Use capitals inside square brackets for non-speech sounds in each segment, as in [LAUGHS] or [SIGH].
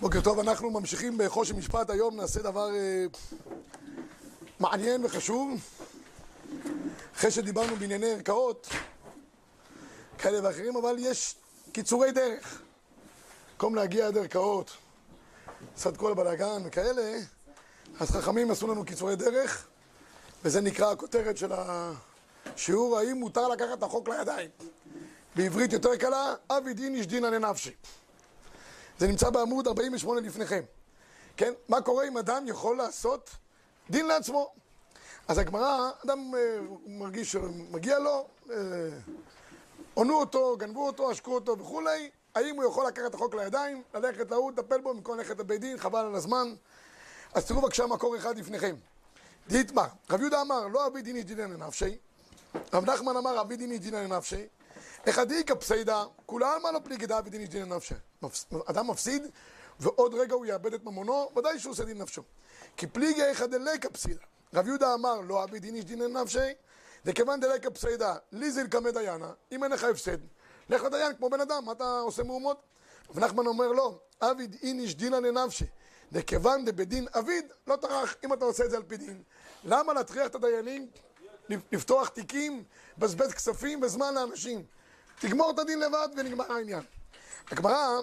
בוקר טוב, אנחנו ממשיכים בחושן משפט היום, נעשה דבר אה, מעניין וחשוב. אחרי שדיברנו בענייני ערכאות כאלה ואחרים, אבל יש קיצורי דרך. במקום להגיע עד ערכאות, קצת כל הבלאגן וכאלה, אז חכמים עשו לנו קיצורי דרך, וזה נקרא הכותרת של השיעור, האם מותר לקחת את החוק לידיים. בעברית יותר קלה, אבי דין איש דינא לנפשי. זה נמצא בעמוד 48 לפניכם. כן? מה קורה אם אדם יכול לעשות דין לעצמו? אז הגמרא, אדם אה, מרגיש שמגיע לו, אה, עונו אותו, גנבו אותו, עשקו אותו וכולי, האם הוא יכול לקחת את החוק לידיים, ללכת להוא, לטפל בו, במקום ללכת לבית דין, חבל על הזמן. אז תראו בבקשה מקור אחד לפניכם. דיתמר, רב יהודה אמר, לא אבי דין איש דינא לנפשי, רב נחמן אמר, אבי דין איש דינא לנפשי, אחד איכא פסיידא, כולה עלמא לא פליגי דאבי דין איש דינא נפשי. אדם מפסיד, ועוד רגע הוא יאבד את ממונו, ודאי שהוא עושה דין נפשו. כי פליגי איכא דליקא פסידא. רב יהודה אמר, לא אבי דין איש דינא נפשי, וכיוון דליקא פסיידא, לי זילקמא דיינה, אם אין לך הפסד, לך לדיין כמו בן אדם, מה אתה עושה מהומות? רב נחמן אומר לא, אביד איניש דינא לנפשי, דכיוון דבדין אביד, לא טרח אם אתה עושה את זה על פי דין. למה להטריח את הדיינים? לפתוח תיקים, לבזבז כספים וזמן לאנשים. תגמור את הדין לבד ונגמר העניין. הגמרא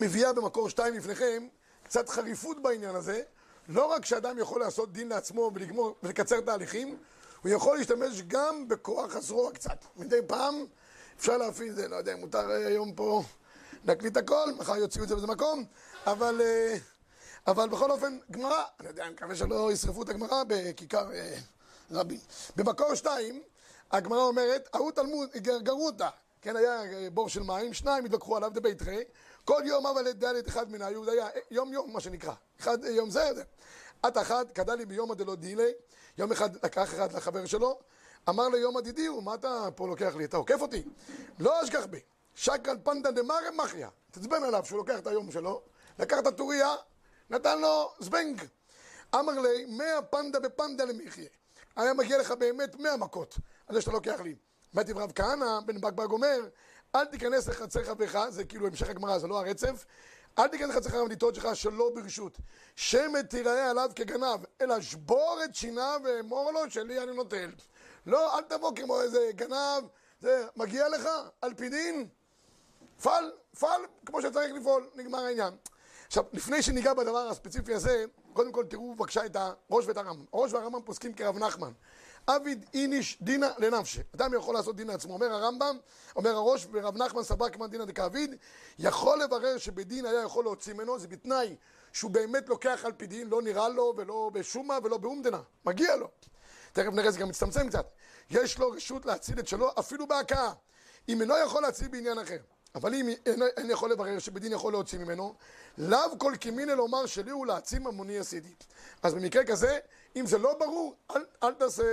מביאה במקור שתיים לפניכם קצת חריפות בעניין הזה. לא רק שאדם יכול לעשות דין לעצמו ולגמור ולקצר תהליכים, הוא יכול להשתמש גם בכוח הזרוע קצת. מדי פעם אפשר להפעיל את זה, לא יודע אם מותר היום פה להקליט הכל, מחר יוציאו את זה באיזה מקום, אבל, אבל בכל אופן, גמרא, אני יודע, אני מקווה שלא ישרפו את הגמרא בכיכר רבין. במקור שתיים, הגמרא אומרת, ההוא תלמוד, אותה. כן, היה בור של מים, שניים התווכחו עליו דבית חי, כל יום אבל דלת אחד מן היהוד היה יום יום, מה שנקרא. אחד יום זה, זה. את אחת, קדע לי ביום הדלא דילי, יום אחד לקח אחד לחבר שלו, אמר ליום הדידיהו, מה אתה פה לוקח לי? אתה עוקף אותי? לא אשכח בי. שקרן פנדה דמרם מחיה. תצבן עליו שהוא לוקח את היום שלו, לקח את הטוריה, נתן לו זבנג. אמר לי, מאה פנדה בפנדה למחיה. היה מגיע לך באמת מאה מכות על זה שאתה לוקח לי. באתי רב כהנא, בן בקבק אומר, אל תיכנס לחצר חברך, זה כאילו המשך הגמרא, זה לא הרצף, אל תיכנס לחצר המדיטות שלך שלא ברשות. שמא תיראה עליו כגנב, אלא שבור את שיניו ואמור לו שלי אני נוטל. לא, אל תבוא כמו איזה גנב, זה מגיע לך, על פי דין, פעל, פעל כמו שצריך לפעול, נגמר העניין. עכשיו, לפני שניגע בדבר הספציפי הזה, קודם כל תראו בבקשה את הראש ואת הרמב"ם. הראש והרמב"ם פוסקים כרב נחמן. אביד איניש דינא לנפשי. אדם יכול לעשות דין לעצמו. אומר הרמב"ם, אומר הראש, ורב נחמן סבר כמעט דינא דכאביד, יכול לברר שבדין היה יכול להוציא ממנו, זה בתנאי שהוא באמת לוקח על פי דין, לא נראה לו ולא בשומא ולא באומדנה. מגיע לו. תכף נראה, זה גם מצטמצם קצת. יש לו רשות להציל את שלו אפילו בהכאה. אם אינו יכול להציל בעניין אחר. אבל אם אין יכול לברר שבדין יכול להוציא ממנו, לאו כל כמינא לומר שלי הוא להציל ממוני יסידי. אז במקרה כזה, אם זה לא ברור, אל, אל תעשה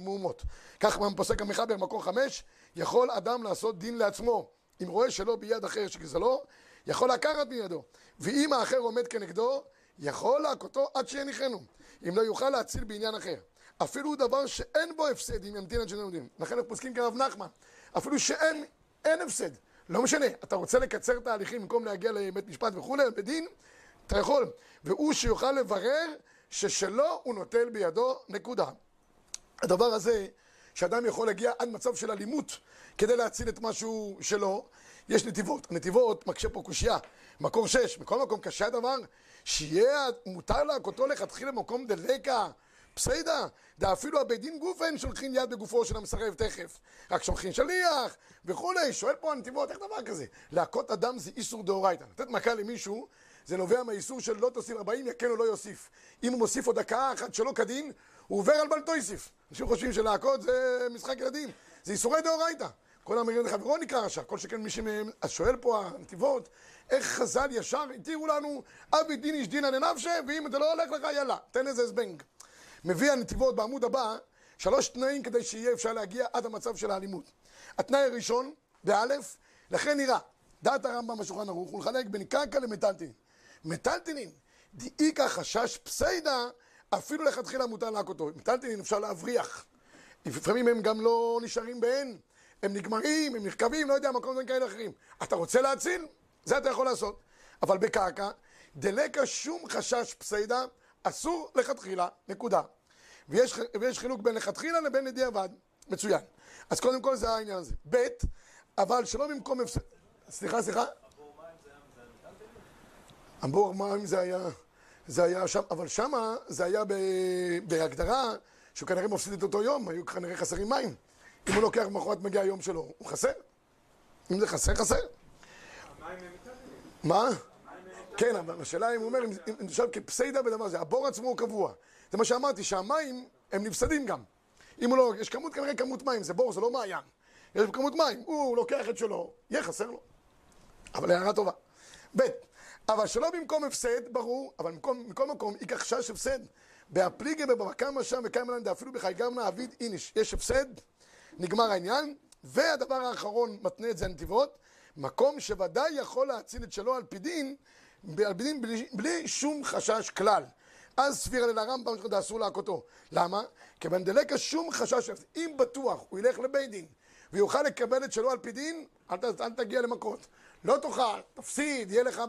מהומות. כך פוסק המחבר במקור חמש, יכול אדם לעשות דין לעצמו. אם רואה שלא ביד אחר שגזלו, יכול לקחת מידו. ואם האחר עומד כנגדו, יכול להכותו עד שיניחנו. אם לא יוכל להציל בעניין אחר. אפילו דבר שאין בו הפסד, אם ימתין עד שאיננו יודעים. לכן אנחנו פוסקים כרב נחמן. אפילו שאין אין הפסד. לא משנה, אתה רוצה לקצר תהליכים במקום להגיע לבית משפט וכולי, בדין, אתה יכול. והוא שיוכל לברר ששלו הוא נוטל בידו נקודה. הדבר הזה, שאדם יכול להגיע עד מצב של אלימות כדי להציל את משהו שלו, יש נתיבות. הנתיבות מקשה פה קושייה. מקור שש, בכל מקום קשה הדבר, שיהיה מותר להכותו לכתחילה למקום דלקה. פסיידה, אפילו הבית דין גופן שולחים יד בגופו של המסרב תכף. רק שולחים שליח וכולי. שואל פה הנתיבות, איך דבר כזה? להכות אדם זה איסור דאורייתא. לתת מכה למישהו, זה נובע מהאיסור של לא תוסיף 40, יקל או לא יוסיף. אם הוא מוסיף עוד דקה אחת שלא כדין, הוא עובר על בלתו יוסיף. אנשים חושבים שלהכות זה משחק ילדים. זה איסורי דאורייתא. כל המריון לחברו נקרא רשע, כל שכן מי שמהם, אז שואל פה הנתיבות, איך חז"ל ישר התירו לנו, אבי דין איש דינא לנפשה, ואם אתה לא הולך לך, יאללה, תן איזה זבנג. מביא הנתיבות בעמוד הבא שלוש תנאים כדי שיהיה אפשר להגיע עד המצב של האלימות. התנאי הראשון, באלף, לכן נראה, דעת הרמב"ם בשולחן ערוך, הוא לחלק בין קרקע למטלטלין. מטלטלין, דאיכא חשש פסיידא, אפילו לכתחילה מותר להכותו. מטלטלין אפשר להבריח. לפעמים הם גם לא נשארים בהן, הם נגמרים, הם נרקבים, לא יודע, מקום דברים כאלה אחרים. אתה רוצה להציל? זה אתה יכול לעשות. אבל בקרקע, דלקה שום חשש פסיידה, אסור לכתחילה, נקודה. ויש, ויש חילוק בין לכתחילה לבין בדיעבד. מצוין. אז קודם כל זה העניין הזה. ב', אבל שלא במקום הפסד... סליחה, סליחה? הבור מים זה היה... זה היה שם, אבל שמה זה היה בהגדרה שהוא כנראה מפסיד את אותו יום, היו כנראה חסרים מים. אם הוא לוקח ומחרת מגיע היום שלו, הוא חסר. אם זה חסר, חסר. מה? כן, אבל השאלה אם הוא אומר, אם נשאר כפסיידה בדבר הזה, הבור עצמו הוא קבוע. זה מה שאמרתי, שהמים הם נפסדים גם. אם הוא לא, יש כמות, כנראה כמות מים, זה בור, זה לא מעיין. יש כמות מים, הוא לוקח את שלו, יהיה חסר לו. אבל הערה טובה. ב', אבל שלא במקום הפסד, ברור, אבל במקום, מכל מקום, ייקח שש הפסד. בהפליגה ובמקמה שם וקיימה להם דאפילו בחי גמנה אביד איניש. יש הפסד, נגמר העניין. והדבר האחרון, מתנה את זה הנתיבות, מקום שוודאי יכול להציל את שלו על פי דין, על פי דין בלי, בלי שום חשש כלל. אז ספירה לרמב"ם שלך אסור להכותו. למה? כיוון דלקה שום חשש, אם בטוח הוא ילך לבית דין ויוכל לקבל את שלו על פי דין, אל, אל תגיע למכות. לא תאכל, תפסיד, יהיה לך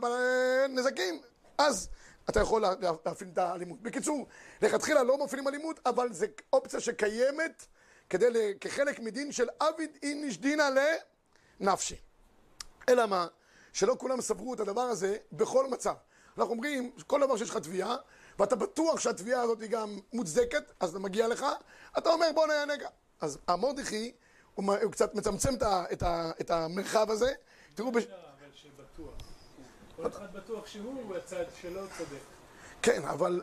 נזקים, אז אתה יכול להפעיל את האלימות. בקיצור, לכתחילה לא מפעילים אלימות, אבל זו אופציה שקיימת כדי, כחלק מדין של עביד איניש דינא לנפשי. אלא מה? שלא כולם סברו את הדבר הזה בכל מצב. אנחנו אומרים, כל דבר שיש לך תביעה, ואתה בטוח שהתביעה הזאת היא גם מוצדקת, אז זה מגיע לך, אתה אומר בוא נהנה גם. אז המורדכי, הוא, הוא קצת מצמצם את, ה, את, ה, את המרחב הזה. תראו... בש... אבל שבטוח. כל אחד בטוח שהוא הצד שלא צודק. כן, אבל...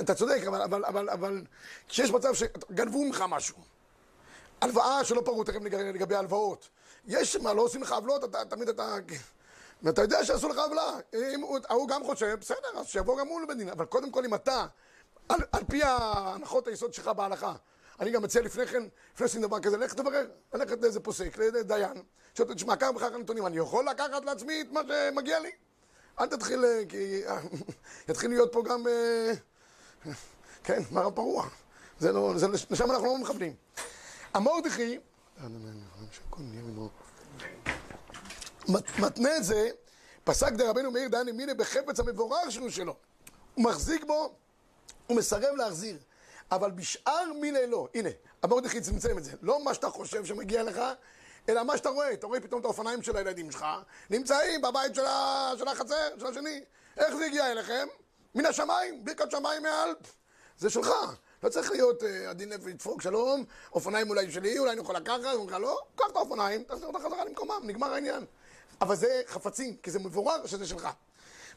אתה צודק, אבל, אבל, אבל, כשיש מצב שגנבו ממך משהו, הלוואה שלא פרו תכף לגבי הלוואות, יש מה, לא עושים לך עוולות, אתה, תמיד אתה... ואתה יודע שעשו לך עוולה, אם ההוא גם חושב, בסדר, אז שיבוא גם הוא לבית דין, אבל קודם כל אם אתה, על, על פי הנחות היסוד שלך בהלכה, אני גם מציע לפני כן, לפני שעושים דבר כזה, לך תברר, ללכת לאיזה פוסק, לדיין, שאתה תשמע, כך וכך הנתונים, אני יכול לקחת לעצמי את מה שמגיע לי? אל תתחיל, אה, כי [LAUGHS] יתחיל להיות פה גם, אה, כן, מערב פרוע. זה לא, זה, לשם אנחנו לא מכוונים. המורדכי, מתנה את זה, פסק דרבנו מאיר דני מיני בחפץ המבורר שלו שלו. הוא מחזיק בו, הוא מסרב להחזיר. אבל בשאר מיני לא. הנה, המורדכי צמצם את זה. לא מה שאתה חושב שמגיע לך, אלא מה שאתה רואה, אתה רואה פתאום את האופניים של הילדים שלך, נמצאים בבית של, ה... של החצר, של השני. איך זה הגיע אליכם? מן השמיים, ברכת שמיים מעל. זה שלך. לא צריך להיות uh, עדין נפש לדפוק, שלום, אופניים אולי שלי, אולי אני יכול לקחת, אני אומר לך לא, קח את האופניים, תחזיר אותה חזרה למקומם, נגמר העניין. אבל זה חפצים, כי זה מבורר שזה שלך.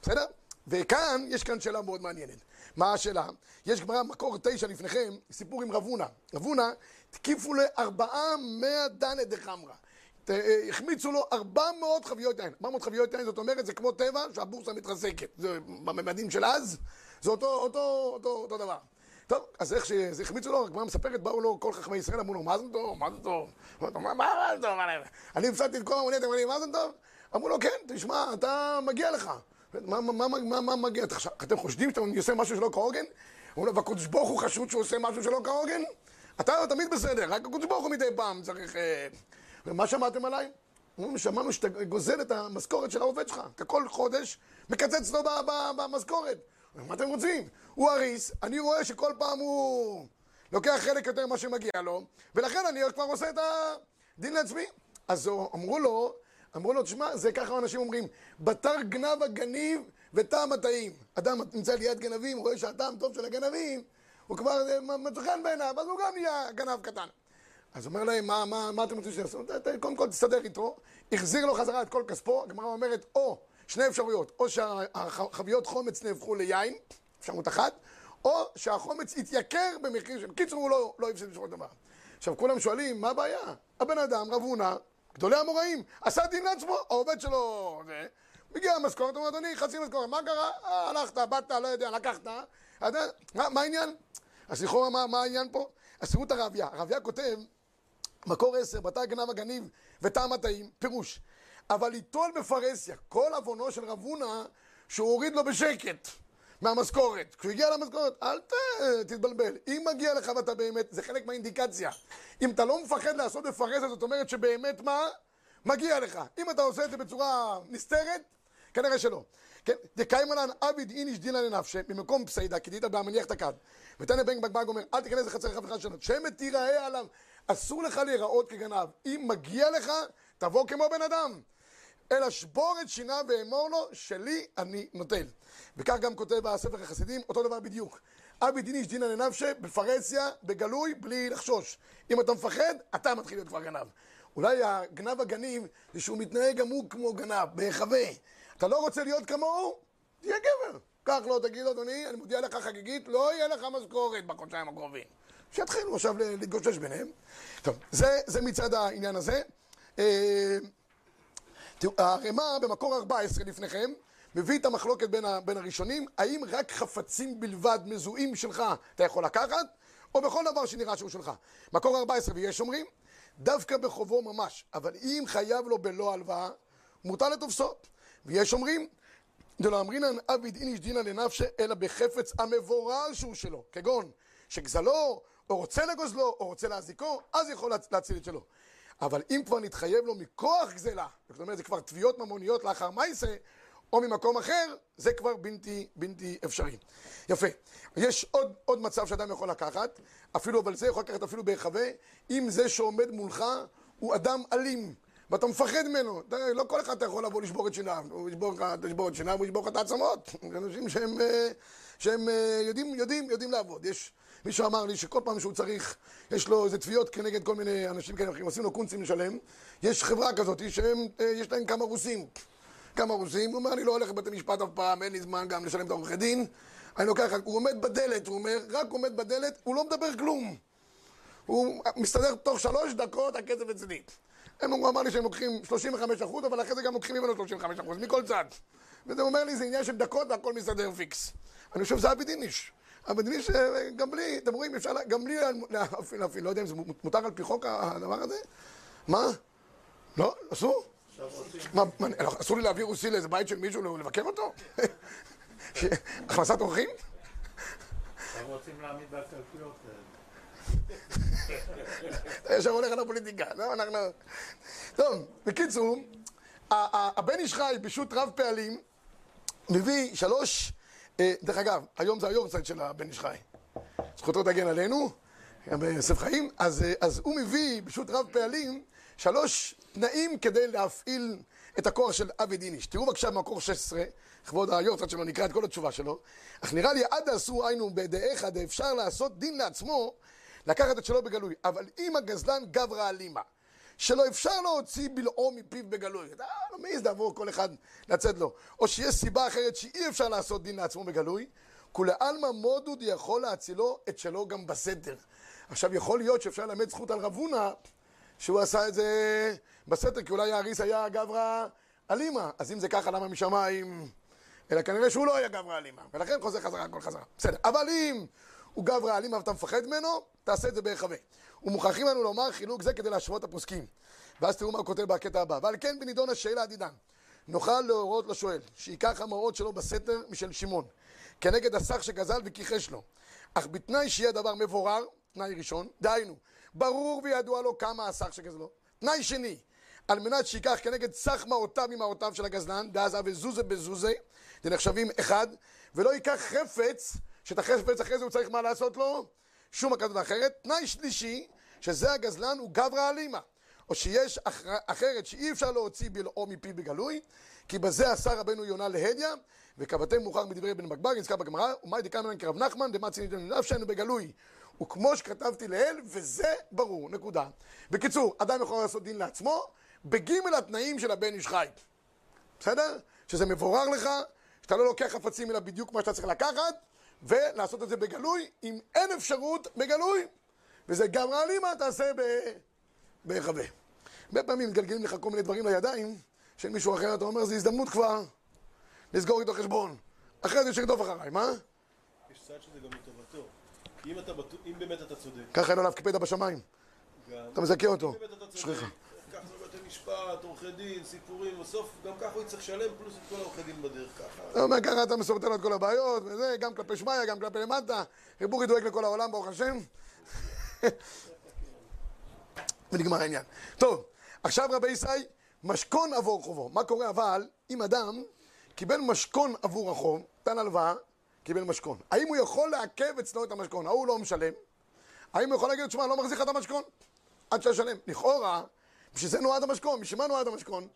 בסדר? וכאן, יש כאן שאלה מאוד מעניינת. מה השאלה? יש גמרא מקור תשע לפניכם, סיפור עם רבונה. רבונה, תקיפו לארבעה מאה דנא דחמרא. אה, החמיצו לו ארבע מאות חביות יין. ארבע מאות חביות יין, זאת אומרת, זה כמו טבע שהבורסה מתרסקת. זה בממדים של אז, זה אותו, אותו, אותו, אותו דבר. טוב, אז איך שזה החמיצו לו, הגמרא מספרת, באו לו כל חכמי ישראל, אמרו לו, מה זה טוב? מה זה טוב? מה זה טוב? אני הפסדתי את כל המונית, אמרו לי, מה זה טוב? אמרו לו, כן, תשמע, אתה מגיע לך. מה, מגיע? אתם חושדים שאני עושה משהו שלא כהוגן? אמרו לו, והקדוש ברוך הוא חשוד שהוא עושה משהו שלא כהוגן? אתה תמיד בסדר, רק הקדוש ברוך הוא מדי פעם צריך... אה, ומה שמעתם עליי? אומרים, שמענו שאתה גוזל את המשכורת של העובד שלך. אתה כל חודש מקצץ לו במשכורת. מה אתם רוצים? הוא אריס, אני רואה שכל פעם הוא לוקח חלק יותר ממה שמגיע לו, ולכן אני כבר עושה את הדין לעצמי. אז אמרו לו, אמרו לו, תשמע, זה ככה אנשים אומרים, בתר גנב הגניב וטעם הטעים. אדם נמצא ליד גנבים, רואה שהטעם טוב של הגנבים, הוא כבר מצא חן בעיניו, אז הוא גם נהיה גנב קטן. אז אומר להם, מה, מה, מה אתם רוצים שאני אעשה? קודם כל תסתדר איתו, החזיר לו חזרה את כל כספו, הגמרא אומרת, או שני אפשרויות, או שהחביות חומץ נהפכו ליין, אפשרות אחת, או שהחומץ יתייקר במחיר של... קיצור, הוא לא, לא הפסיד בשביל דבר. עכשיו, כולם שואלים, מה הבעיה? הבן אדם, רב הונא, גדולי המוראים, עשה דין לעצמו, העובד שלו, זה, מגיע המשכורת, אומר, אדוני, חצי משכורת, מה קרה? אה, הלכת, באת, לא יודע, לקחת, מה, מה העניין? אז לכאורה, מה, מה העניין פה? את הרביה, הרביה כותב, מקור עשר, בתא גנב הגניב וטעם הטעים, פירוש. אבל ליטול בפרהסיה, כל עוונו של רב הונא, שהוא הוריד לו בשקט מהמשכורת. כשהוא הגיע למשכורת, אל ת, תתבלבל. אם מגיע לך ואתה באמת, זה חלק מהאינדיקציה. אם אתה לא מפחד לעשות בפרהסיה, זאת אומרת שבאמת מה? מגיע לך. אם אתה עושה את זה בצורה נסתרת, כנראה שלא. כן, דקיימלן עביד איניש דינא לנפשי, ממקום פסיידא, כדאית בהמניח את הכד. ותנא בן בגבג אומר, אל תיכנס לחצר וחד שנות, שמא תיראה עליו, אסור לך להיראות כגנב. אם מגיע לך, תבוא כמו בן אדם. אלא שבור את שיניו ואמור לו, שלי אני נוטל. וכך גם כותב בספר החסידים, אותו דבר בדיוק. אבי דיניש דינא לנפשי, בפרהסיה, בגלוי, בלי לחשוש. אם אתה מפחד, אתה מתחיל להיות כבר גנב. אולי הגנב הגניב זה שהוא מתנהג גם הוא כמו גנב, בהיחווה. אתה לא רוצה להיות כמוהו? תהיה גבר. קח לו, תגיד לו, אדוני, אני מודיע לך חגיגית, לא יהיה לך משכורת בחודשיים הקרובים. שיתחילו עכשיו להתגושש ביניהם. טוב, זה, זה מצד העניין הזה. הרמ"א במקור 14 לפניכם מביא את המחלוקת בין, ה, בין הראשונים, האם רק חפצים בלבד מזוהים שלך אתה יכול לקחת, או בכל דבר שנראה שהוא שלך. מקור 14 ויש אומרים, דווקא בחובו ממש, אבל אם חייב לו בלא הלוואה, מותר לתופסו. ויש אומרים, דלא אמרינן עביד איניש דינא לנפשי, אלא בחפץ המבורר שהוא שלו, כגון שגזלו, או רוצה לגוזלו, או רוצה להזיקו, אז יכול להציל את שלו. אבל אם כבר נתחייב לו מכוח גזלה, זאת אומרת זה כבר תביעות ממוניות לאחר מייסה, או ממקום אחר, זה כבר בלתי, בלתי אפשרי. יפה. יש עוד, עוד מצב שאדם יכול לקחת, אפילו, אבל זה יכול לקחת אפילו בהיחווה, אם זה שעומד מולך הוא אדם אלים, ואתה מפחד ממנו. לא כל אחד אתה יכול לבוא לשבור את שיניו, הוא ישבור לך, את שיניו, הוא ישבור לך את העצמות. אנשים שהם, אה, שהם אה, יודעים, יודעים, יודעים לעבוד. יש מישהו אמר לי שכל פעם שהוא צריך, יש לו איזה תביעות כנגד כל מיני אנשים כאלה, עושים לו קונצים לשלם, יש חברה כזאת שהם, אה, להם כמה רוסים. כמה רוסים, הוא אומר, אני לא הולך לבתי משפט אף פעם, אין לי זמן גם לשלם את העורכי דין. אני לוקח, הוא עומד בדלת, הוא אומר, רק עומד בדלת, הוא לא מדבר כלום. הוא מסתדר תוך שלוש דקות, הכסף אצלי. הם, הוא אמר לי שהם לוקחים 35 אחוז, אבל אחרי זה גם לוקחים ממנו 35 אחוז, מכל צד. וזה אומר לי, זה עניין של דקות והכל מסתדר פיקס. אני חושב שזה עביד איניש. עביד איניש, אה, גם בלי, אתם רואים, אפשר, גם בלי להפעיל, לא יודע אם זה מותר על פי חוק הדבר הזה? מה? לא? אסור? מה, אסור לי להביא רוסי לאיזה בית של מישהו לבקר אותו? [LAUGHS] הכנסת אורחים? הם רוצים להעמיד בקלפיות. אתה [LAUGHS] ישר הולך על הפוליטיקה, לא? אנחנו... טוב, בקיצור, הבן איש חי פשוט רב פעלים מביא שלוש... אה, דרך אגב, היום זה היורצייט של הבן איש חי. זכותו תגן עלינו, גם ביוסף חיים. אז, אה, אז הוא מביא פשוט רב פעלים שלוש תנאים כדי להפעיל את הכוח של אבי דיניש. תראו בבקשה במקור 16, כבוד היורצייט שלו, נקרא את כל התשובה שלו. אך נראה לי עד עשו היינו בידיעך, אפשר לעשות דין לעצמו לקחת את שלו בגלוי. אבל אם הגזלן גברא אלימה, שלא אפשר להוציא בלעו מפיו בגלוי, אתה לא מעז לעבור כל אחד לצאת לו, או שיש סיבה אחרת שאי אפשר לעשות דין לעצמו בגלוי, כולי עלמא מודוד יכול להצילו את שלו גם בסתר. עכשיו יכול להיות שאפשר ללמד זכות על רב הונא שהוא עשה את זה בסתר, כי אולי האריס היה גברא אלימה, אז אם זה ככה למה משמיים? אלא כנראה שהוא לא היה גברא אלימה, ולכן חוזר חזרה הכל חזרה. בסדר, אבל אם הוא גברא אלימה ואתה מפחד ממנו, תעשה את זה בהיחווה. ומוכרחים לנו לומר חילוק זה כדי להשוות הפוסקים. ואז תראו מה הוא כותב בקטע הבא. ועל כן בנידון השאלה עדידן. נוכל להורות לשואל, שייקח המראות שלו בסתר משל שמעון, כנגד הסך שגזל וכיחש לו. אך בתנאי שיהיה דבר מבורר, תנאי ראשון, דהיינו, ברור וידוע לו כמה הסך שגזלו. תנאי שני, על מנת שייקח כנגד סך מעותיו ממעותיו של הגזלן, דאז אבי זוזה בזוזה, זה נחשבים אחד, ולא ייקח חפץ, שאת החפץ אחרי זה הוא צריך מה לעשות לו? שום הכזאת אחרת. תנאי שלישי, שזה הגזלן הוא גברא אלימה. או שיש אחר, אחרת שאי אפשר להוציא בלעו מפי בגלוי, כי בזה עשה רבנו יונה להדיא, וקבעתם מאוחר מדברי בן בגבג, נזכר בגמרא, ומאי דקאמרן כרב נחמן, דמצי ניתן לנפשנו בגלוי. וכמו שכתבתי לאל, וזה ברור, נקודה. בקיצור, אדם יכול לעשות דין לעצמו, בגימל התנאים של הבן איש חי. בסדר? שזה מבורר לך, שאתה לא לוקח חפצים אלא בדיוק מה שאתה צריך לקחת, ולעשות את זה בגלוי, אם אין אפשרות, בגלוי. וזה גם רע לי מה תעשה בהיחווה. הרבה פעמים מתגלגלים לך כל מיני דברים לידיים של מישהו אחר, אתה אומר, זו הזדמנות כבר לסגור איתו חשבון. אחרי זה שירדוף אחריי, מה? יש צד שזה גם לטובתו. אם, אתה, אם באמת אתה צודק. ככה אין עליו כפדה בשמיים. גם, אתה מזכה אותו. אם באמת אתה צודק. אשריך. ככה זה בתי משפט, עורכי דין, סיפורים, בסוף גם ככה הוא יצטרך לשלם פלוס את כל העורכי דין בדרך ככה. אתה אומר ככה אתה מסורטט לו את כל הבעיות, וזה, גם כלפי שמיא, גם כלפי למטה. ריבורי דואג לכל העולם, ברוך השם. [LAUGHS] ונגמר העניין. טוב, עכשיו רבי ישראל, משכון עבור חובו. מה קורה אבל אם אדם קיבל משכון עבור החוב, נתן הלוואה, קיבל משכון. האם הוא יכול לעכב אצלו את המשכון? ההוא לא משלם. האם הוא יכול להגיד, תשמע, לא מחזיר לך את המשכון? עד שישלם. לכאורה, בשביל זה נועד המשכון, בשביל מה נועד המשכון?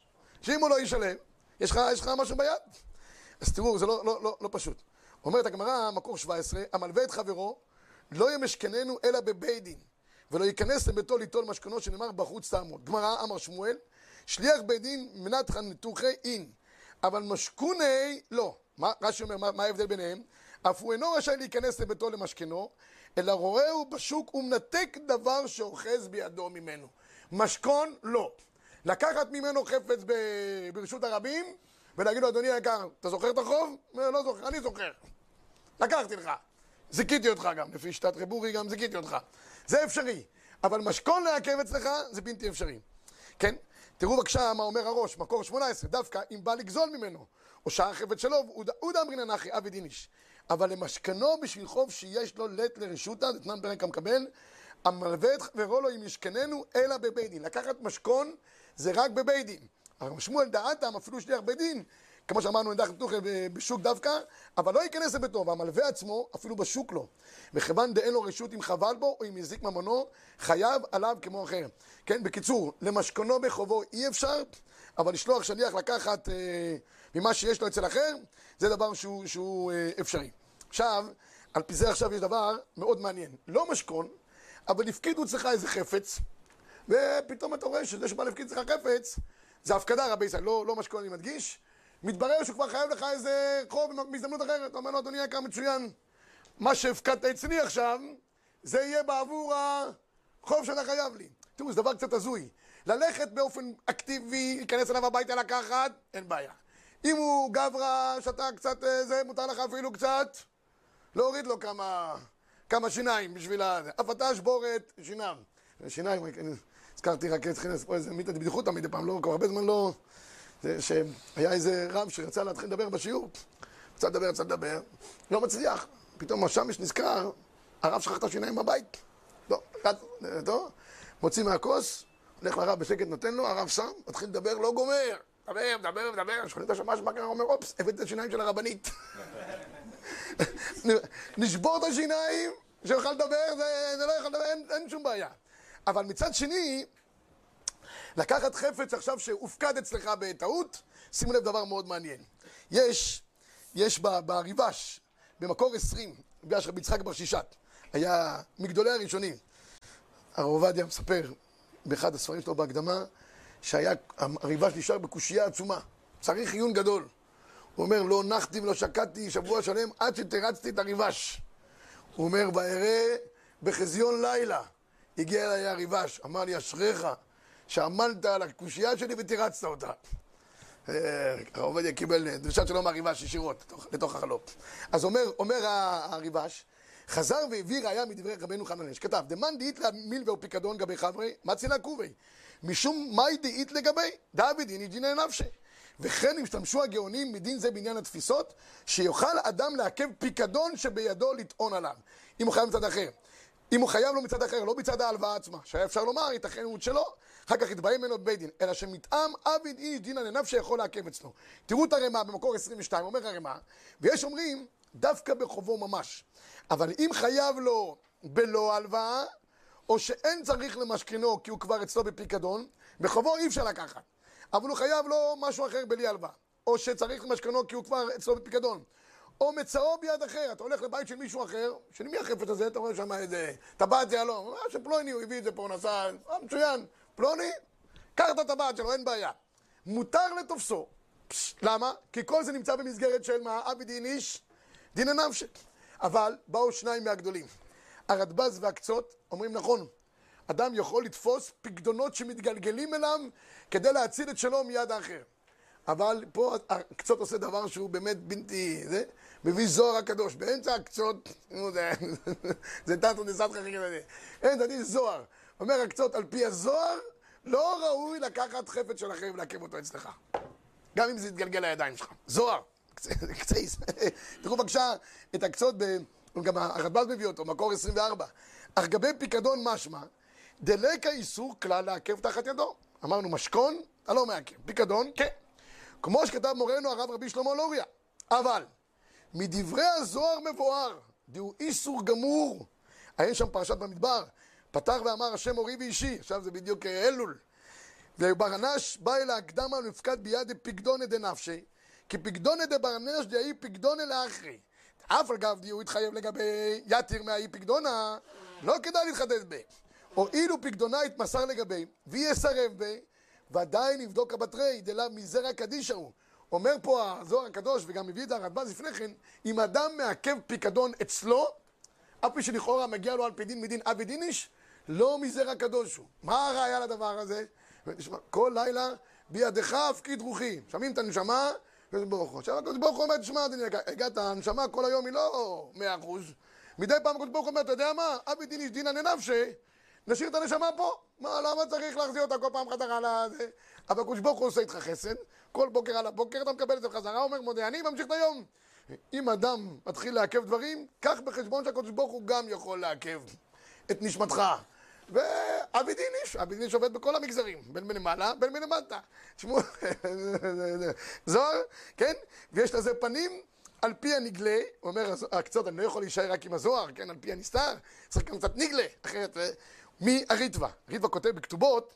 שאם הוא לא ישלם, יש לך, יש לך משהו ביד. אז תראו, זה לא, לא, לא, לא פשוט. אומרת הגמרא, מקור 17, המלווה את חברו, לא ימשכננו אלא בבית דין, ולא ייכנס לביתו ליטול משכונו שנאמר בחוץ תעמוד. גמרא, אמר שמואל, שליח בית דין מנת נתוחי אין, אבל משכוני לא. מה, רש"י אומר, מה, מה ההבדל ביניהם? אף הוא אינו רשאי להיכנס לביתו למשכנו, אלא רואהו בשוק ומנתק דבר שאוחז בידו ממנו. משכון, לא. לקחת ממנו חפץ ב- ברשות הרבים, ולהגיד לו, אדוני היקר, אתה זוכר את החוב? לא זוכר, אני זוכר. לקחתי לך. זיכיתי אותך גם, לפי שיטת רבורי גם זיכיתי אותך. זה אפשרי. אבל משכון לעכב אצלך זה בלתי אפשרי. כן? תראו בבקשה מה אומר הראש, מקור 18, דווקא אם בא לגזול ממנו, או שער חפץ שלו, הוא דאמרינא נחי אבי דיניש. אבל למשכנו בשביל חוב שיש לו לט לרשותא, דתנן פרק המקבל, המלווה את חברו לו אם ישכננו, אלא בבית דין. לקחת משכון זה רק בבית דין. הרב שמואל דעתם, אפילו שליח בית דין, כמו שאמרנו, נדח פתוחה בשוק דווקא, אבל לא ייכנס לביתו, והמלווה עצמו, אפילו בשוק לא. וכיוון דאין לו רשות אם חבל בו, או אם יזיק ממונו, חייב עליו כמו אחר. כן, בקיצור, למשכונו בחובו אי אפשר, אבל לשלוח שליח לקחת אה, ממה שיש לו אצל אחר, זה דבר שהוא, שהוא אה, אפשרי. עכשיו, על פי זה עכשיו יש דבר מאוד מעניין. לא משכון, אבל הפקידו אצלך איזה חפץ, ופתאום אתה רואה שזה שבא להפקיד אצלך חפץ, זה הפקדה רבי ישראל, לא, לא משכון אני מדגיש. מתברר שהוא כבר חייב לך איזה חוב בהזדמנות אחרת. אתה אומר לו, אדוני יקר מצוין, מה שהפקדת אצלי עכשיו, זה יהיה בעבור החוב שאתה חייב לי. תראו, זה דבר קצת הזוי. ללכת באופן אקטיבי, להיכנס אליו הביתה לקחת, אין בעיה. אם הוא גברא, שאתה קצת, אה, זה, מותר לך אפילו קצת להוריד לו כמה, כמה שיניים בשביל ה... אף אתה שבורת שיניים. שיניים, הזכרתי רק, לעשות פה איזה מיתת בדיחותא מדי פעם, לא, כבר הרבה זמן לא... שהיה איזה רב שרצה להתחיל לדבר בשיעור, רצה לדבר, רצה לדבר, לא מצליח. פתאום השמש נזכר, הרב שכח את השיניים בבית. לא, טוב, מוציא מהכוס, הולך לרב בשקט, נותן לו, הרב שם, מתחיל לדבר, לא גומר. מדבר, מדבר, מדבר, שואלים את השמש מה קרה, אומר, אופס, הבאתי את השיניים של הרבנית. נשבור את השיניים, שיוכל לדבר, זה, זה לא יכול לדבר, אין, אין שום בעיה. אבל מצד שני, לקחת חפץ עכשיו שהופקד אצלך בטעות, שימו לב דבר מאוד מעניין. יש, יש בריבש, במקור 20, ריבש רבי יצחק בר שישת, היה מגדולי הראשונים. הרב עובדיה מספר באחד הספרים שלו בהקדמה, שהיה, הריבש נשאר בקושייה עצומה, צריך עיון גדול. הוא אומר, לא נחתי ולא שקעתי שבוע שלם עד שתרצתי את הריבש. הוא אומר, ואראה בחזיון לילה הגיע אליי הריבש, אמר לי, אשריך שעמלת על הקושייה שלי ותירצת אותה. הרב עובדיה קיבל דרישת שלום מהריבש ישירות לתוך, החלום. אז אומר, אומר הריבש, חזר והביא ראיה מדברי רבנו חנניה, שכתב, דמאן דאית לה מילווה ופיקדון גבי חברי, מצילה קובי. משום מאי דאית לגבי, דאבי דיני דינא נפשי. וכן השתמשו הגאונים מדין זה בעניין התפיסות, שיוכל אדם לעכב פיקדון שבידו לטעון עליו, אם הוא חייב מצד אחר. אם הוא חייב לו מצד אחר, לא מצד ההלוואה עצמה, שהיה אפשר לומר, ייתכנות שלו, אחר כך יתבעים ממנו בבית דין, אלא שמטעם עביד איש דין ענניו שיכול לעכב אצלו. תראו את הרמ"א במקור 22, אומר הרמ"א, ויש אומרים, דווקא בחובו ממש. אבל אם חייב לו בלא הלוואה, או שאין צריך למשכנו כי הוא כבר אצלו בפיקדון, בחובו אי אפשר לקחת. אבל הוא חייב לו משהו אחר בלי הלוואה. או שצריך למשכנו כי הוא כבר אצלו בפיקדון. או מצאו ביד אחר, אתה הולך לבית של מישהו אחר, של מי החפץ הזה? אתה רואה שם איזה טבעת יהלום, מה שפלוני הוא הביא את זה פה, נסע, אה, מצוין, פלוני, קח את הטבעת שלו, אין בעיה. מותר לתופסו. פש, למה? כי כל זה נמצא במסגרת של מה? אבי דין איש, דין הנפשי. אבל באו שניים מהגדולים. הרדב"ז והקצות אומרים נכון, אדם יכול לתפוס פקדונות שמתגלגלים אליו כדי להציל את שלו מיד האחר. אבל פה הקצות עושה דבר שהוא באמת בלתי... זה, מביא זוהר הקדוש. באמצע הקצות, זה, זה תתו דסתחא חכי אין, זה זוהר. אומר הקצות, על פי הזוהר, לא ראוי לקחת חפץ של אחר ולעכב אותו אצלך. גם אם זה יתגלגל לידיים שלך. זוהר. קצייס. תראו בבקשה את הקצות. גם הרדב"ז מביא אותו, מקור 24. אך גבי פיקדון משמע, דלקה איסור כלל לעכב תחת ידו. אמרנו משכון, אתה לא מעכב. פיקדון, כן. כמו שכתב מורנו הרב רבי שלמה לוריה. אבל, מדברי הזוהר מבואר, דהו איסור גמור. היה שם פרשת במדבר, פתח ואמר השם אורי ואישי, עכשיו זה בדיוק אה, אלול. וברנש בא אל ההקדמה ונפקד ביד פקדונה דנפשי, כי פקדונה דברנש דהי פקדונה לאחרי. אף על גב דיהו התחייב לגבי יתיר מהאי פקדונה, לא כדאי להתחדש בה. הואילו פקדונה התמסר לגבי, ויסרב בה, ודאי נבדוק הבתרי, דלאו מזרע קדישא הוא. אומר פה הזוהר הקדוש, וגם מביא את הרדב"ז לפני כן, אם אדם מעכב פיקדון אצלו, אף פי שלכאורה מגיע לו על פי דין מדין אבי דיניש, לא מזרע קדוש הוא. מה הראיה לדבר הזה? תשמע, כל לילה בידך הפקיד רוחי. שומעים את הנשמה, הקדוש ברוך הוא. עכשיו הקדוש ברוך הוא אומר, תשמע, אדוני, הגעת, הנשמה כל היום היא לא מאה אחוז. מדי פעם הקדוש ברוך הוא אומר, אתה יודע מה? אבי דיניש דינא ננפשי, נשאיר את הנשמה פה. מה, למה צריך להחזיר אותה כל פעם חזרה לזה? אבל הקדוש ברוך הוא עושה איתך חסד, כל בוקר על הבוקר אתה מקבל את זה בחזרה, אומר מודה אני, ממשיך את היום. אם אדם מתחיל לעכב דברים, קח בחשבון שהקדוש ברוך הוא גם יכול לעכב את נשמתך. ואבי דיניש, אבי דיניש עובד בכל המגזרים, בין מלמעלה, בין מלמטה. תשמעו, [LAUGHS] זוהר, כן? ויש לזה פנים על פי הנגלה, הוא אומר, הקצות, אני לא יכול להישאר רק עם הזוהר, כן? על פי הנסתר, צריך גם קצת נגלה, אחרת, מי הריטווה? הריטווה כותב בכתובות,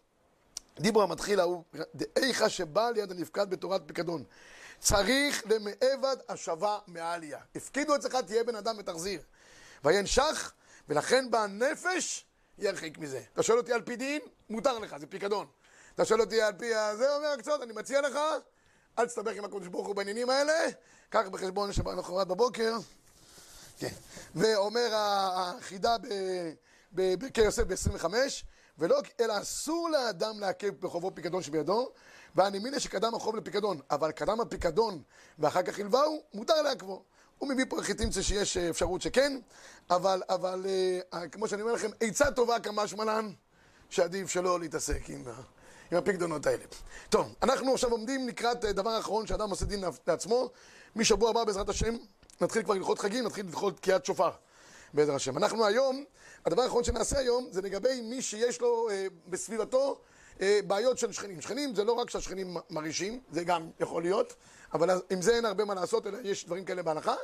דיברו המתחיל ההוא, דאיכה שבא ליד הנפקד בתורת פיקדון. צריך למעבד השבה מעליה. הפקידו אצלך, תהיה בן אדם ותחזיר. וינשך, ולכן בנפש ירחיק מזה. אתה שואל אותי על פי דין, מותר לך, זה פיקדון. אתה שואל אותי על פי זה, אומר קצת, אני מציע לך, אל תסתבך עם הקדוש ברוך הוא בעניינים האלה, קח בחשבון שבנכורת בבוקר, כן. ואומר החידה בקי יוסף ב-25, ולא אלא אסור לאדם לעכב בחובו פיקדון שבידו, והנמינה שקדם החוב לפיקדון, אבל קדם הפיקדון ואחר כך הלווהו, מותר לעכבו. הוא מביא פה חיטינצה שיש אפשרות שכן, אבל, אבל אה, כמו שאני אומר לכם, עצה טובה כמה שמלן, שעדיף שלא להתעסק עם, עם הפיקדונות האלה. טוב, אנחנו עכשיו עומדים לקראת אה, דבר אחרון שאדם עושה דין לעצמו. משבוע הבא בעזרת השם, נתחיל כבר ללכות חגים, נתחיל ללכות תקיעת שופר. בעזרת השם. אנחנו היום, הדבר האחרון שנעשה היום זה לגבי מי שיש לו אה, בסביבתו אה, בעיות של שכנים. שכנים זה לא רק שהשכנים מרעישים, זה גם יכול להיות, אבל עם זה אין הרבה מה לעשות, אלא יש דברים כאלה בהנחה.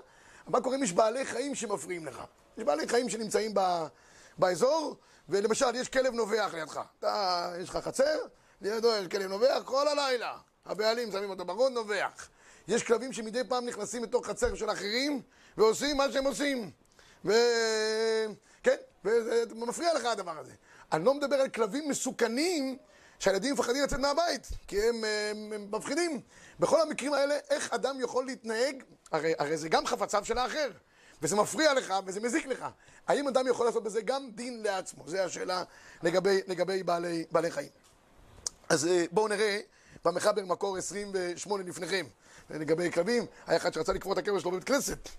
מה קורה אם יש בעלי חיים שמפריעים לך? יש בעלי חיים שנמצאים ב, באזור, ולמשל יש כלב נובח לידך. אתה, יש לך חצר, לידו יש כלב נובח כל הלילה. הבעלים שמים אותו ברון, נובח. יש כלבים שמדי פעם נכנסים לתוך חצר של אחרים ועושים מה שהם עושים. ו... כן, וזה מפריע לך הדבר הזה. אני לא מדבר על כלבים מסוכנים שהילדים מפחדים לצאת מהבית, כי הם, הם, הם מפחידים. בכל המקרים האלה, איך אדם יכול להתנהג, הרי, הרי זה גם חפציו של האחר, וזה מפריע לך וזה מזיק לך. האם אדם יכול לעשות בזה גם דין לעצמו? זו השאלה לגבי, לגבי בעלי, בעלי חיים. אז אה, בואו נראה במחבר מקור 28 לפניכם, לגבי כלבים, היה אחד שרצה לקבור את הקבר שלו בבית כנסת.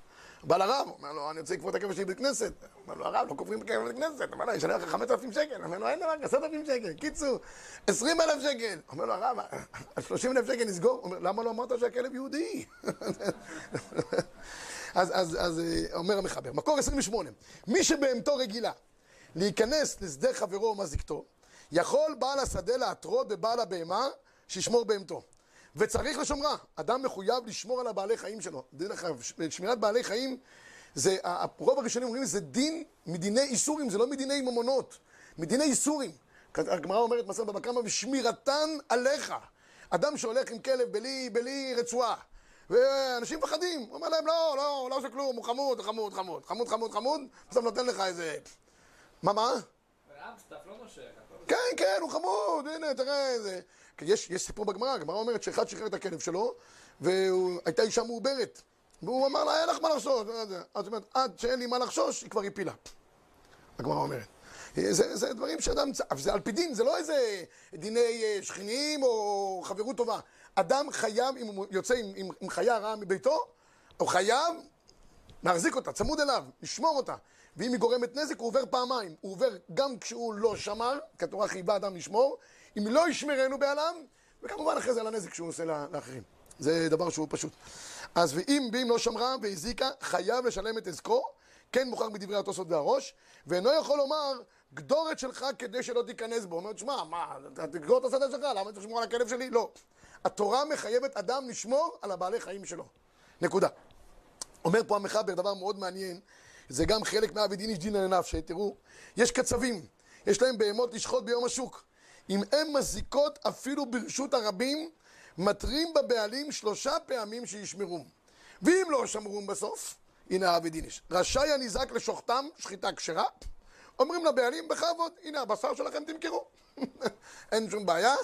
בא לרב, אומר לו, אני רוצה לקבור את הקבר שלי בבית כנסת. אומר לו, הרב, לא קוברים את הקבר בבית כנסת. אומר לו, אני אשלם לך חמשת אלפים שקל. אומר לו, אין דבר, עשרת אלפים שקל. קיצור, עשרים אלף שקל. אומר לו, הרב, שלושים אלף שקל נסגור. אומר, למה לא אמרת שהכלב יהודי? [LAUGHS] אז, אז, אז אומר המחבר, מקור 28, מי שבהמתו רגילה להיכנס לשדה חברו או מזיקתו, יכול בעל השדה להטרות בבעל הבהמה שישמור בהמתו. וצריך לשומרה. אדם מחויב לשמור על הבעלי חיים שלו. דין אגב, שמירת בעלי חיים, זה, הרוב הראשונים אומרים, זה דין מדיני איסורים, זה לא מדיני ממונות, מדיני איסורים. הגמרא אומרת מסר בבא קמא, ושמירתן עליך. אדם שהולך עם כלב בלי, בלי רצועה, ואנשים מפחדים, הוא אומר להם, לא, לא, לא עושה כלום, הוא חמוד, חמוד, חמוד, חמוד, חמוד, חמוד, בסוף נותן לך איזה... מה, מה? לא כן, כן, הוא חמוד, הנה, תראה איזה... יש, יש סיפור בגמרא, הגמרא אומרת שאחד שחרר את הכלב שלו, והייתה אישה מעוברת. והוא אמר לה, אין לך מה לחשוש. אז אומרת, עד שאין לי מה לחשוש, היא כבר הפילה. הגמרא אומרת. זה, זה דברים שאדם, זה על פי דין, זה לא איזה דיני אה, שכנים או חברות טובה. אדם חייב, אם הוא יוצא עם, עם, עם חיה רעה מביתו, הוא חייב להחזיק אותה, צמוד אליו, לשמור אותה. ואם היא גורמת נזק, הוא עובר פעמיים. הוא עובר גם כשהוא לא שמר, כי התורה חייבה אדם לשמור, אם לא ישמרנו בעלם, וכמובן אחרי זה על הנזק שהוא עושה לאחרים. זה דבר שהוא פשוט. אז ואם ואם לא שמרה והזיקה, חייב לשלם את עזקו, כן מוכר מדברי התוספות והראש, ואינו יכול לומר, גדורת שלך כדי שלא תיכנס בו. הוא אומר, שמע, מה, תגדור את השדה שלך, למה צריך לשמור על הכלב שלי? לא. התורה מחייבת אדם לשמור על הבעלי חיים שלו. נקודה. אומר פה המחבר דבר מאוד מעניין, זה גם חלק מהאבי דין איש דינא לנפשי, תראו, יש קצבים, יש להם בהמות לשחוט ביום השוק. אם הן מזיקות אפילו ברשות הרבים, מתרים בבעלים שלושה פעמים שישמרום. ואם לא שמרום בסוף, הנה האבי דין איש. רשאי הניזק לשוחטם, שחיטה כשרה, אומרים לבעלים בכבוד, הנה הבשר שלכם תמכרו. [LAUGHS] אין שום בעיה,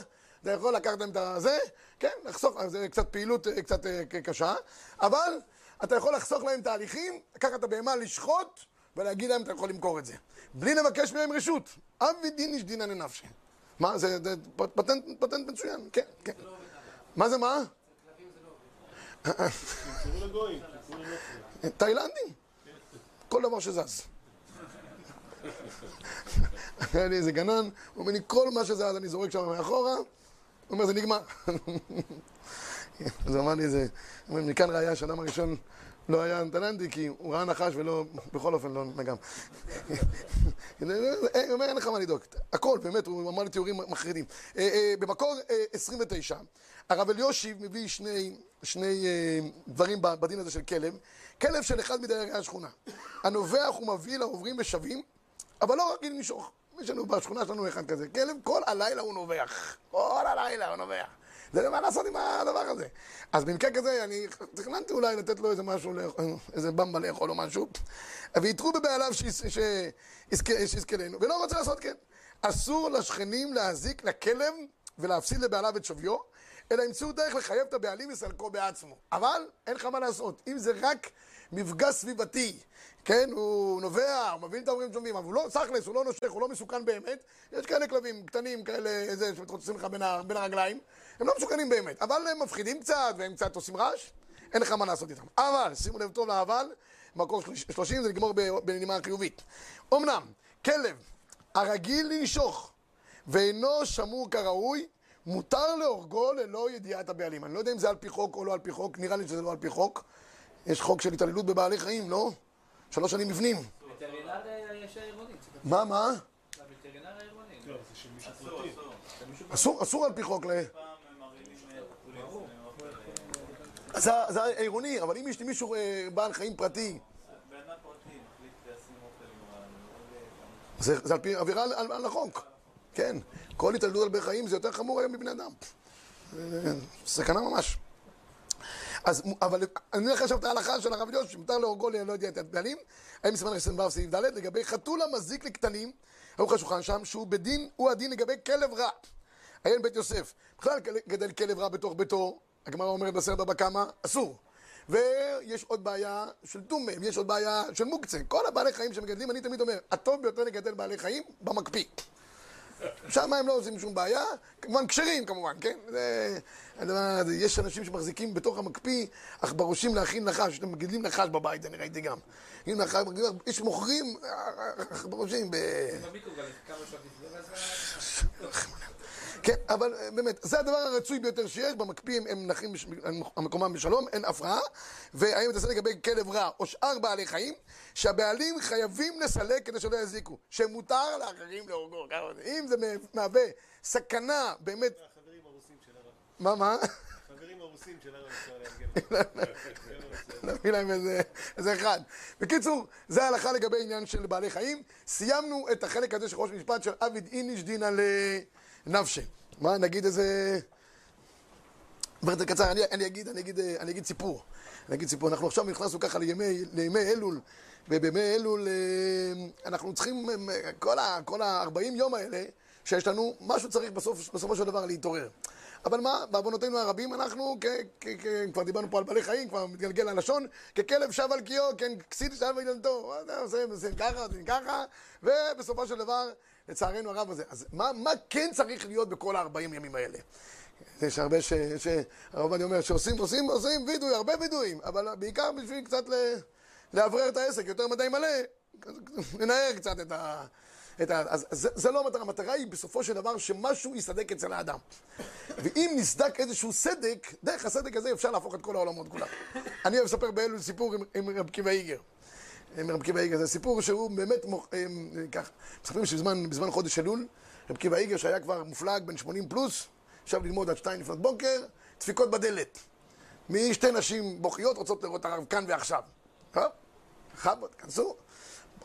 אתה יכול לקחת להם את הזה, כן, לחסוך, זה קצת פעילות אה, קצת אה, קשה, אבל אתה יכול לחסוך להם תהליכים, לקחת את הבהמה, לשחוט, ולהגיד להם, אתה יכול למכור את זה. בלי לבקש מהם רשות. אבי דין איש דינא לנפשי. מה, זה, זה פטנט, פטנט מצוין, כן, כן. מה זה מה? תאילנדים. כל דבר שזז. היה לי איזה גנן, הוא אומר לי, כל מה שזז אני זורק שם מאחורה, הוא אומר, זה נגמר. [LAUGHS] אז הוא אמר לי איזה, הוא אומר, מכאן ראיה שהאדם הראשון לא היה תאילנדי, כי הוא ראה נחש ולא, בכל אופן לא נגם. הוא אומר, אין לך מה לדאוג. הכל, באמת, הוא אמר לי תיאורים מחרידים. אה, אה, במקור אה, 29, הרב אליושיב מביא שני, אה, דברים בדין הזה של כלב. כלב של אחד מדיירי השכונה. הנובח הוא מביא לעוברים ושבים, אבל לא רגיל למשוך. יש לנו בשכונה שלנו אחד כזה. כלב, כל הלילה הוא נובח. כל הלילה הוא נובח. זה מה לעשות עם הדבר הזה. אז במקרה כזה, אני תכננתי אולי לתת לו איזה משהו, איזה במבה לאכול או משהו, ויתרו בבעליו שיז- שיזכה- שיזכה לנו, ולא רוצה לעשות כן. אסור לשכנים להזיק לכלב ולהפסיד לבעליו את שוויו, אלא ימצאו דרך לחייב את הבעלים לסלקו בעצמו. אבל אין לך מה לעשות. אם זה רק מפגע סביבתי, כן, הוא נובע, הוא מבין את ההורים שומעים, אבל הוא לא, סכלס, הוא לא נושך, הוא לא מסוכן באמת. יש כאלה כלבים קטנים, כאלה, איזה, שמתרוצצים לך בין, בין הרגליים, הם לא מסוכנים באמת, אבל הם מפחידים קצת, והם קצת עושים רעש, אין לך מה לעשות איתם. אבל, שימו לב טוב לאבל, מקור 30 זה לגמור בנימה חיובית. אמנם, כלב הרגיל לנשוך ואינו שמור כראוי, מותר להורגו ללא ידיעת הבעלים. אני לא יודע אם זה על פי חוק או לא על פי חוק, נראה לי שזה לא על פי חוק. יש חוק של התעללות בבעלי חיים, לא? שלוש שנים מבנים. אה, מה, מה? לא. אסור, אסור על פי חוק ל... אוכל, זה, העירוני, אבל אם יש לי מישהו אה, בעל חיים פרטי. זה, זה על פי עבירה על, החוק. כן. כל התעללות על בעלי חיים זה יותר חמור היום מבני אדם. סכנה ממש. אז, אבל אני הולך עכשיו את ההלכה של הרב יוסף, שמותר להורגו ל... לא יודע את הבעלים, האם סימן רס"ו סעיף ד', לגבי חתול המזיק לקטנים, ערוך השולחן שם, שהוא בדין, הוא הדין לגבי כלב רע. עיין בית יוסף. בכלל גדל כלב רע בתוך ביתו, הגמרא אומרת בסרט בבא קמא, אסור. ויש עוד בעיה של טומא, ויש עוד בעיה של מוקצה. כל הבעלי חיים שמגדלים, אני תמיד אומר, הטוב ביותר לגדל בעלי חיים, במקפיא. שם הם לא עושים שום בעיה, כמובן כשרים כמובן, כן? זה, הדבר הזה, יש אנשים שמחזיקים בתוך המקפיא עכברושים להכין נחש, אתם מגדלים נחש בבית, אני ראיתי גם. יש מוכרים עכברושים ב... כן, אבל אה, באמת, זה הדבר הרצוי ביותר שיש, במקפיא הם- נחים מקומם בשלום, אין הפרעה, והאם אתה לגבי כלב רע או שאר בעלי חיים, שהבעלים חייבים לסלק כדי שלא יזיקו, שמותר לאחרים להורגו. אם זה מהווה סכנה באמת, החברים הרוסים של הרב. מה, מה? החברים הרוסים של הרב אפשר להגן. נביא להם איזה, אחד. בקיצור, זה ההלכה לגבי עניין של בעלי חיים. סיימנו את החלק הזה של ראש משפט של עביד איניש דינא לנפשי. מה, נגיד איזה... אומר את זה קצר, אני, אני, אגיד, אני, אגיד, אני אגיד סיפור. אני אגיד סיפור. אנחנו עכשיו נכנסנו ככה לימי, לימי אלול, ובימי אלול אה, אנחנו צריכים, אה, כל ה- כל ה-40 יום האלה שיש לנו, משהו צריך בסוף, בסופו של דבר להתעורר. אבל מה, בעוונותינו הרבים, אנחנו, כבר דיברנו פה על בעלי חיים, כבר מתגלגל הלשון, ככלב שב על קיאו, כן, כסיל שב על ילדו, עושה ככה, עושים ככה, ובסופו של דבר, לצערנו הרב הזה. אז מה, מה כן צריך להיות בכל ה-40 ימים האלה? יש הרבה ש... ש- הרב עובדיה אומר שעושים, עושים, עושים וידוי, הרבה וידויים, אבל בעיקר בשביל קצת ל... לאוורר את העסק יותר מדי מלא, לנער קצת את ה... את ה... אז זה, זה לא המטרה, המטרה היא בסופו של דבר שמשהו יסדק אצל האדם. ואם נסדק איזשהו סדק, דרך הסדק הזה אפשר להפוך את כל העולמות כולם. אני אוהב לספר באלול סיפור עם, עם רב קיבא איגר. עם רב קיבא איגר, זה סיפור שהוא באמת, אה, ככה, מספרים שבזמן בזמן חודש אלול, רב קיבא איגר שהיה כבר מופלג, בן 80 פלוס, ישב ללמוד עד שתיים לפנות בוקר, דפיקות בדלת. משתי נשים בוכיות רוצות לראות הרב כאן ועכשיו. חבוד, כנסו.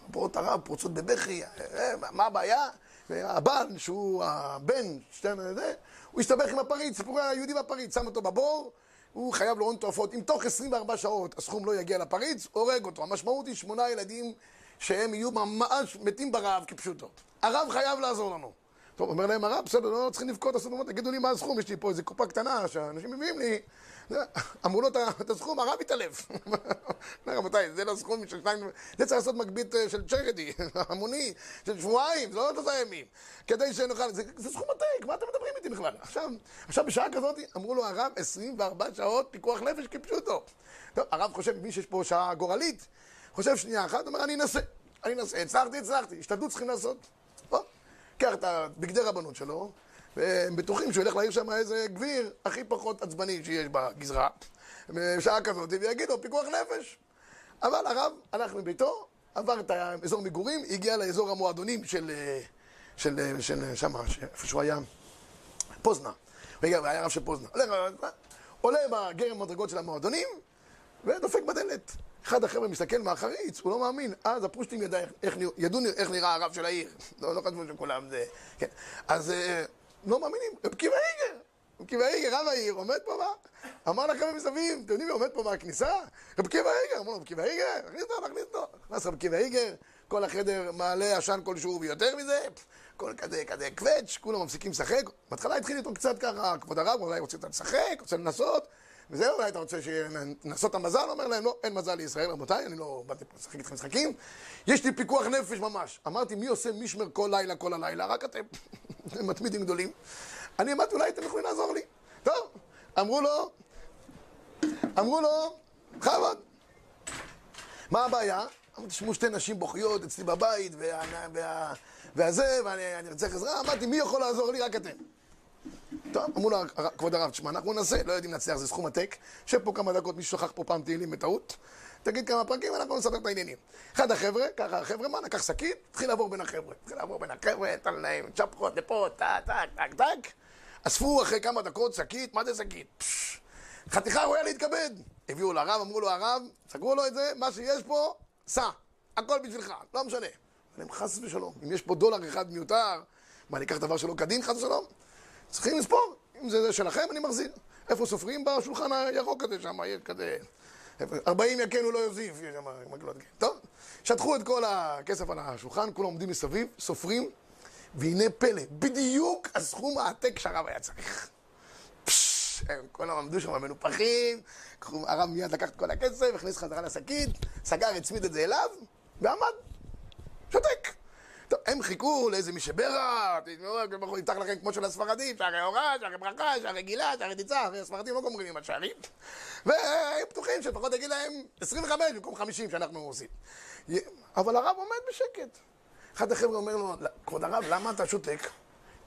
באות הרב פורצות בבכי, אה, מה- מה הבעיה? הבעל, שהוא הבן, שתיהן זה, הוא הסתבך עם הפריץ, סיפורי היהודי והפריץ, שם אותו בבור, הוא חייב לו הון תועפות. אם תוך 24 שעות הסכום לא יגיע לפריץ, הורג אותו. המשמעות היא שמונה ילדים שהם יהיו ממש מתים ברעב כפשוטו. הרב חייב לעזור לנו. טוב, אומר להם הרב, בסדר, לא צריכים לבכות, תגידו לי מה הסכום, יש לי פה איזה קופה קטנה שאנשים מביאים לי. אמרו לו את הסכום, הרב התעלף. [LAUGHS] רבותיי, זה לא סכום של שניים, זה צריך לעשות מגבית אה, של צ'רדי, [LAUGHS] המוני, של שבועיים, זה לא שלושה ימים. כדי שנוכל, זה, זה סכום עתק, מה אתם מדברים איתי בכלל? עכשיו, עכשיו בשעה כזאת, אמרו לו הרב, 24 שעות פיקוח נפש כפשוטו. טוב, הרב חושב, מבין שיש פה שעה גורלית, חושב שנייה אחת, אומר, אני אנסה. אני אנסה, הצלחתי, הצלחתי, השתדלות צריכים לעשות. בוא, קח את הבגדי רבנות שלו, והם בטוחים שהוא ילך להעיר שם איזה גביר הכי פחות עצבני שיש בגזרה, בשעה כזאת, ויגיד לו, פיקוח נפש. אבל הרב הלך מביתו, עבר את האזור מגורים, הגיע לאזור המועדונים של, של, של שם, איפה שהוא היה, פוזנה. הוא היה רב של פוזנה. הולך, עולה בגרם מדרגות של המועדונים, ודופק בדלת. אחד החבר'ה מסתכל מהחריץ, הוא לא מאמין. אז הפרושטים ידע, איך- ידעו איך נראה הרב של העיר. לא, לא חשבו שכולם זה... כן. אז אה, לא מאמינים, רב קיבא איגר. רב קיבא איגר, רב העיר, עומד פה מה? אמר לחבר'ה מסביב, אתם יודעים מי עומד פה מהכניסה? רב קיבא איגר. אמרו לו, רב קיבא איגר, נכניס אותו, נכניס אותו. נכנס רב קיבא איגר, כל החדר מעלה עשן כלשהו ויותר מזה, כל כזה, כזה קווץ', כולם מפסיקים לשחק. בהתחלה התחיל איתו קצת ככה, כבוד הרב, אולי רוצה לשחק, רוצה לנסות. וזהו, אולי אתה רוצה שננסות את המזל? אומר להם, לא, אין מזל לישראל, רבותיי, אני לא באתי פה לשחק איתכם משחקים. יש לי פיקוח נפש ממש. אמרתי, מי עושה מישמר כל לילה, כל הלילה? רק אתם. אתם מתמידים גדולים. אני אמרתי, אולי אתם יכולים לעזור לי. טוב, אמרו לו, אמרו לו, בכבוד. מה הבעיה? אמרתי, תשמעו, שתי נשים בוכיות אצלי בבית, וה, וה, והזה, ואני אני צריך עזרה. אמרתי, מי יכול לעזור לי? רק אתם. טוב, אמרו לו, "הר- כבוד הרב, תשמע, אנחנו ננסה, לא יודעים לנצח, זה סכום עתק. יושב פה כמה דקות, מישהו שכח פה פעם תהילים בטעות. תגיד כמה פרקים, אנחנו נסדר את העניינים. אחד החבר'ה, ככה החבר'ה, מה, לקח שקית, התחיל לעבור בין החבר'ה. התחיל לעבור בין החבר'ה, נתן להם צ'פחות לפה, טק, טק, טק. אספו אחרי כמה דקות שקית, מה זה שקית? חתיכה ראויה להתכבד. הביאו לרב, אמרו לו, הרב, סגרו לו את זה, מה שיש פה, סע. הכל בשבילך, לא משנה. אמר להם, חס ושלום, אם יש פה דולר אחד מיותר, מה, אני אקח דבר שלא כדין, חס ושלום? צריכים לספור, אם זה זה שלכם, אני מחזיר. איפה סופרים? בשולחן הירוק הזה שם, יש כזה... 40 יקנו לא יוסיף, יש שם מקלות. כן. טוב, שטחו את כל הכסף על השולחן, כולם עומדים מסביב, סופרים, והנה פלא, בדיוק הסכום העתק שהרב היה צריך. הם כולם עמדו שם מנופחים, הרב מיד לקח את כל הכסף, הכניס חזרה לשקית, סגר, הצמיד את זה אליו, ועמד, שותק. טוב, הם חיכו לאיזה מי שברה, תשמעו, יפתח לכם כמו של הספרדים, שערי אורה, שערי ברכה, שערי גילה, שערי ניצה, הספרדים לא גומרים עם השערים. והיו בטוחים שלפחות יגיד להם 25 במקום 50 שאנחנו עושים. אבל הרב עומד בשקט. אחד החבר'ה אומר לו, כבוד הרב, למה אתה שותק?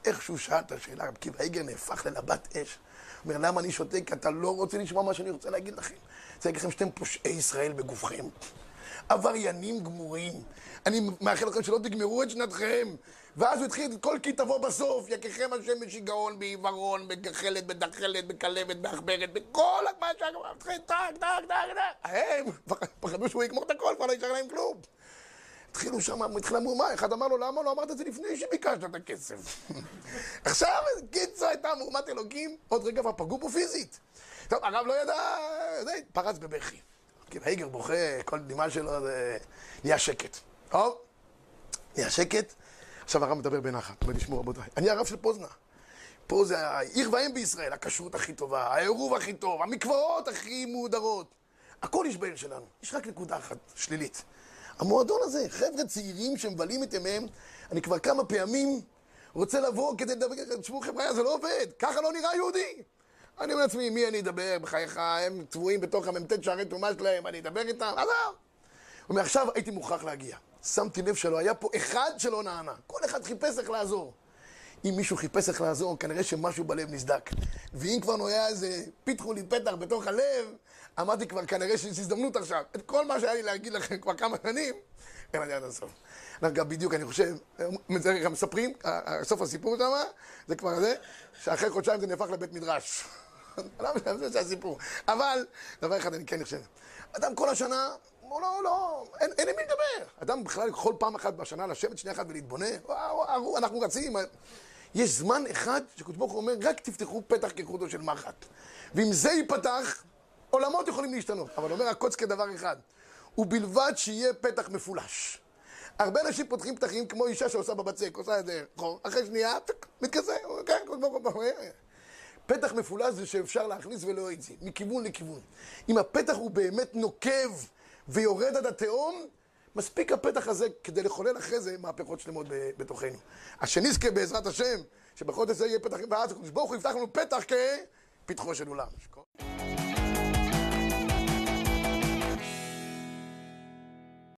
איכשהו שאל את השאלה, רב קיבא איגר נהפך ללבת אש. אומר, למה אני שותק? אתה לא רוצה לשמוע מה שאני רוצה להגיד לכם. אני רוצה להגיד לכם שאתם פושעי ישראל בגופכם. עבריינים גמורים. אני מאחל לכם שלא תגמרו את שנתכם. ואז הוא התחיל, כל כי תבוא בסוף, יככם השם בשיגעון, בעיוורון, בגחלת, בדחלת, בכלבת, בעכברת, בכל מה שהגמרא, התחיל טק, טק, טק, טק. הם פחדו שהוא יגמור את הכל, כבר לא יישאר להם כלום. התחילו שם, התחילה מהומה, אחד אמר לו, למה לא אמרת את זה לפני שביקשת את הכסף? [LAUGHS] עכשיו, קיצר הייתה מהומת אלוקים, עוד רגע כבר פגעו פה פיזית. טוב, הרב לא ידע, פרץ בבכי. כי הייגר בוכה, כל דמעה שלו זה... נהיה שקט. טוב, נהיה שקט. עכשיו הרב מדבר בנחת, אומר, תשמעו רבותיי, אני הרב של פוזנה. פה זה העיר ואם בישראל, הכשרות הכי טובה, העירוב הכי טוב, המקוואות הכי מהודרות. הכל יש בעיר שלנו, יש רק נקודה אחת שלילית. המועדון הזה, חבר'ה צעירים שמבלים את ימיהם, אני כבר כמה פעמים רוצה לבוא כדי לדבר, תשמעו חבר'ה, זה לא עובד, ככה לא נראה יהודי. אני אומר לעצמי, מי אני אדבר בחייך, הם צבועים בתוך המ"ט שערי טומאה שלהם, אני אדבר איתם, עזוב. הוא אומר, הייתי מוכרח להגיע. שמתי לב שלא היה פה אחד שלא נענה. כל אחד חיפש איך לעזור. אם מישהו חיפש איך לעזור, כנראה שמשהו בלב נסדק. ואם כבר לא היה איזה פיתחו לי פתח בתוך הלב, אמרתי כבר, כנראה שיש הזדמנות עכשיו. את כל מה שהיה לי להגיד לכם כבר כמה שנים, אין עד הסוף. גם בדיוק, אני חושב, מספרים, סוף הסיפור שם, זה כבר זה, שאחרי חודשיים זה נהפך לבית מדרש. זה הסיפור. אבל, דבר אחד אני כן חושב. אדם כל השנה, הוא לא, לא, אין, עם מי לדבר. אדם בכלל יכול פעם אחת בשנה לשבת שנייה אחת ולהתבונן, וואו, אנחנו רצים. יש זמן אחד שקדוש ברוך הוא אומר, רק תפתחו פתח כחודו של מחט. ואם זה ייפתח, עולמות יכולים להשתנות. אבל אומר הקוץ כדבר אחד, ובלבד שיהיה פתח מפולש. הרבה אנשים פותחים פתחים כמו אישה שעושה בבצק, עושה את זה חור, אחרי שנייה, מתכסה, פתח מפולש זה שאפשר להכניס ולא יצא, מכיוון לכיוון. אם הפתח הוא באמת נוקב ויורד עד התהום, מספיק הפתח הזה כדי לחולל אחרי זה מהפכות שלמות בתוכנו. אז שנזכה בעזרת השם, שבחודש הזה יהיה פתחים בארץ, הקדוש ברוך הוא יפתח לנו פתח כפתחו של עולם.